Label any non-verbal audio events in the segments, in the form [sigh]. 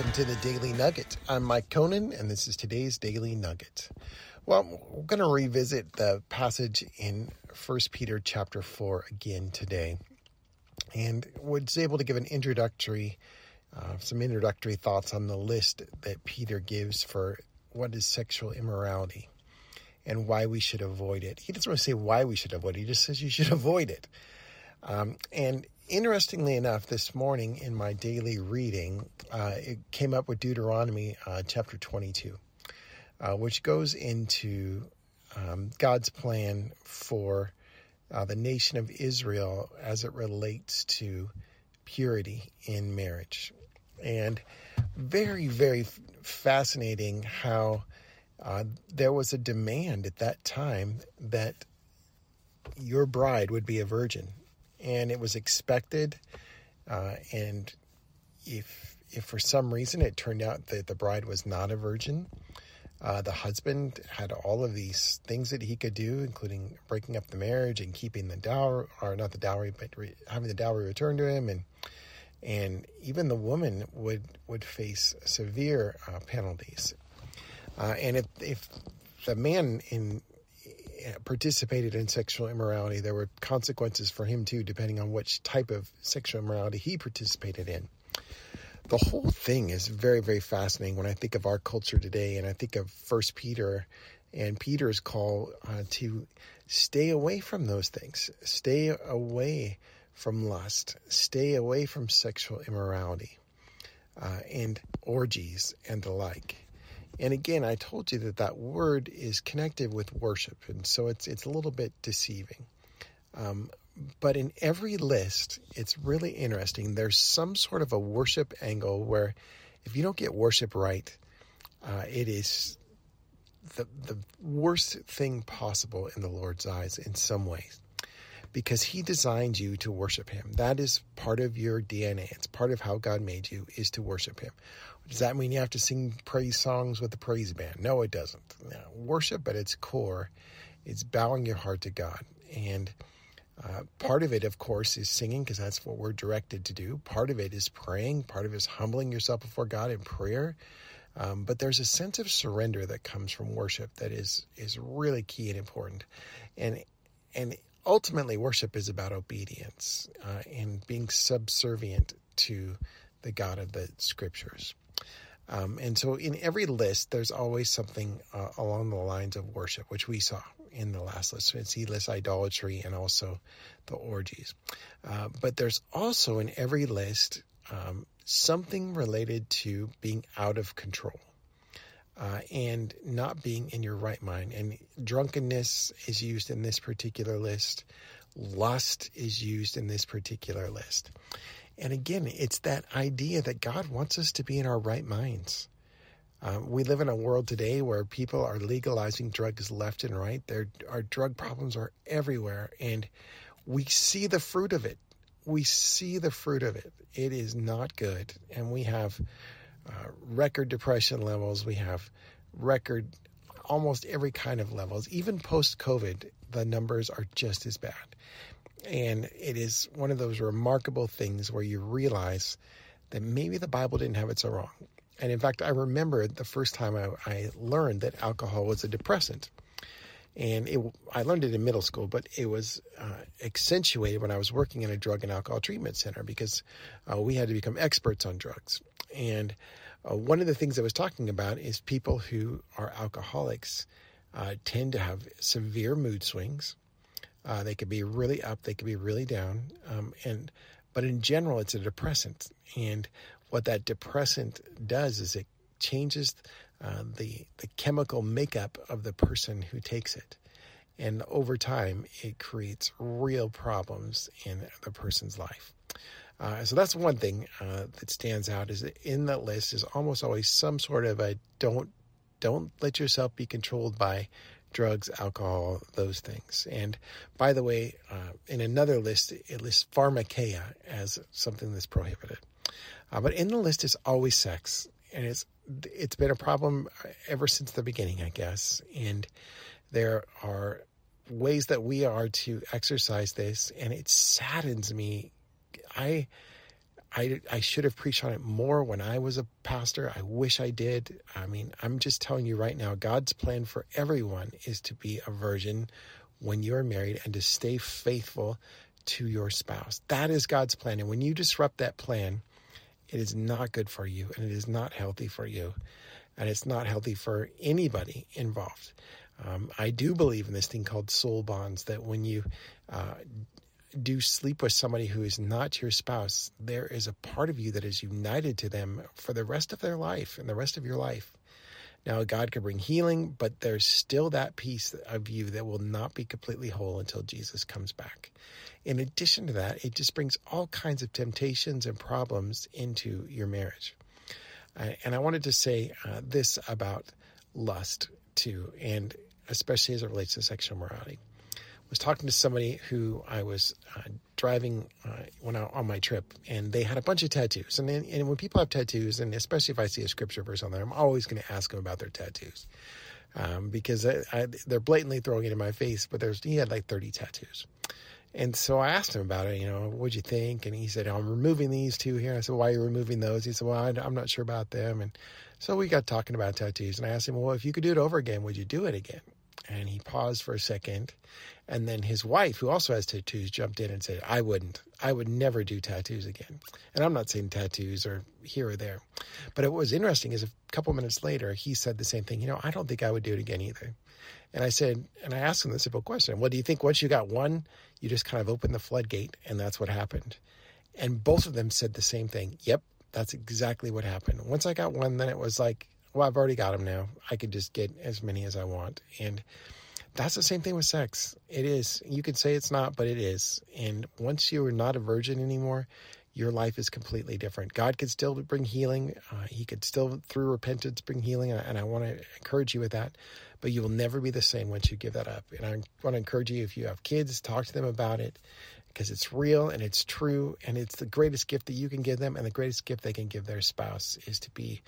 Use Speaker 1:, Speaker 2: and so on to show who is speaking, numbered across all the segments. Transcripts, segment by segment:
Speaker 1: welcome to the Daily Nugget. I'm Mike Conan, and this is today's Daily Nugget. Well, we're going to revisit the passage in 1 Peter chapter 4 again today, and was able to give an introductory, uh, some introductory thoughts on the list that Peter gives for what is sexual immorality and why we should avoid it. He doesn't really say why we should avoid it, he just says you should [laughs] avoid it. Um, and interestingly enough, this morning in my daily reading, uh, it came up with Deuteronomy uh, chapter 22, uh, which goes into um, God's plan for uh, the nation of Israel as it relates to purity in marriage. And very, very fascinating how uh, there was a demand at that time that your bride would be a virgin and it was expected. Uh, and if if for some reason it turned out that the bride was not a virgin, uh, the husband had all of these things that he could do, including breaking up the marriage and keeping the dowry, or not the dowry, but re- having the dowry returned to him, and and even the woman would would face severe uh, penalties. Uh, and if if the man in participated in sexual immorality, there were consequences for him too, depending on which type of sexual immorality he participated in. The whole thing is very, very fascinating when I think of our culture today, and I think of First Peter and Peter's call uh, to stay away from those things, stay away from lust, stay away from sexual immorality, uh, and orgies and the like. And again, I told you that that word is connected with worship, and so it's it's a little bit deceiving. Um, but in every list, it's really interesting. There's some sort of a worship angle where, if you don't get worship right, uh, it is the the worst thing possible in the Lord's eyes in some ways, because He designed you to worship Him. That is part of your DNA. It's part of how God made you is to worship Him. Does that mean you have to sing praise songs with the praise band? No, it doesn't. worship at its core is bowing your heart to God. And uh, part of it, of course, is singing because that's what we're directed to do. Part of it is praying. Part of it is humbling yourself before God in prayer. Um, but there's a sense of surrender that comes from worship that is is really key and important. And and ultimately, worship is about obedience uh, and being subservient to the God of the Scriptures. Um, and so in every list, there's always something uh, along the lines of worship, which we saw in the last list. It's he lists idolatry and also the orgies. Uh, but there's also in every list um, something related to being out of control. Uh, and not being in your right mind. And drunkenness is used in this particular list. Lust is used in this particular list. And again, it's that idea that God wants us to be in our right minds. Uh, we live in a world today where people are legalizing drugs left and right. There, our drug problems are everywhere, and we see the fruit of it. We see the fruit of it. It is not good, and we have uh, record depression levels. We have record almost every kind of levels. Even post COVID, the numbers are just as bad. And it is one of those remarkable things where you realize that maybe the Bible didn't have it so wrong. And in fact, I remember the first time I, I learned that alcohol was a depressant. And it, I learned it in middle school, but it was uh, accentuated when I was working in a drug and alcohol treatment center because uh, we had to become experts on drugs. And uh, one of the things I was talking about is people who are alcoholics uh, tend to have severe mood swings. Uh, they could be really up, they could be really down, um, and but in general, it's a depressant. And what that depressant does is it changes uh, the the chemical makeup of the person who takes it, and over time, it creates real problems in the person's life. Uh, so that's one thing uh, that stands out is that in that list is almost always some sort of a don't don't let yourself be controlled by drugs, alcohol, those things. And by the way, uh, in another list, it lists pharmakeia as something that's prohibited. Uh, but in the list is always sex, and it's it's been a problem ever since the beginning, I guess. And there are ways that we are to exercise this, and it saddens me. I I, I should have preached on it more when I was a pastor. I wish I did. I mean, I'm just telling you right now, God's plan for everyone is to be a virgin when you're married and to stay faithful to your spouse. That is God's plan. And when you disrupt that plan, it is not good for you and it is not healthy for you. And it's not healthy for anybody involved. Um, I do believe in this thing called soul bonds that when you uh, do sleep with somebody who is not your spouse, there is a part of you that is united to them for the rest of their life and the rest of your life. Now, God could bring healing, but there's still that piece of you that will not be completely whole until Jesus comes back. In addition to that, it just brings all kinds of temptations and problems into your marriage. Uh, and I wanted to say uh, this about lust too, and especially as it relates to sexual morality was talking to somebody who I was uh, driving uh, when I, on my trip, and they had a bunch of tattoos. And, then, and when people have tattoos, and especially if I see a scripture verse on there, I'm always going to ask them about their tattoos um, because I, I, they're blatantly throwing it in my face. But there's he had like 30 tattoos. And so I asked him about it, you know, what'd you think? And he said, I'm removing these two here. I said, why are you removing those? He said, well, I, I'm not sure about them. And so we got talking about tattoos. And I asked him, well, if you could do it over again, would you do it again? And he paused for a second. And then his wife, who also has tattoos, jumped in and said, I wouldn't. I would never do tattoos again. And I'm not saying tattoos are here or there. But what was interesting is a couple minutes later, he said the same thing. You know, I don't think I would do it again either. And I said, and I asked him the simple question Well, do you think once you got one, you just kind of opened the floodgate and that's what happened? And both of them said the same thing. Yep, that's exactly what happened. Once I got one, then it was like, well, I've already got them now. I could just get as many as I want. And that's the same thing with sex. It is. You could say it's not, but it is. And once you are not a virgin anymore, your life is completely different. God could still bring healing. Uh, he could still, through repentance, bring healing. And I, and I want to encourage you with that. But you will never be the same once you give that up. And I want to encourage you, if you have kids, talk to them about it because it's real and it's true. And it's the greatest gift that you can give them. And the greatest gift they can give their spouse is to be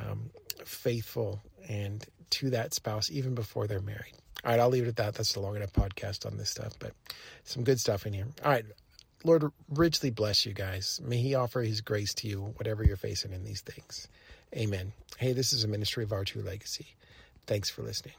Speaker 1: um, faithful and to that spouse even before they're married. All right, I'll leave it at that. That's a long enough podcast on this stuff, but some good stuff in here. All right. Lord richly bless you guys. May He offer His grace to you, whatever you're facing in these things. Amen. Hey, this is a ministry of our true legacy. Thanks for listening.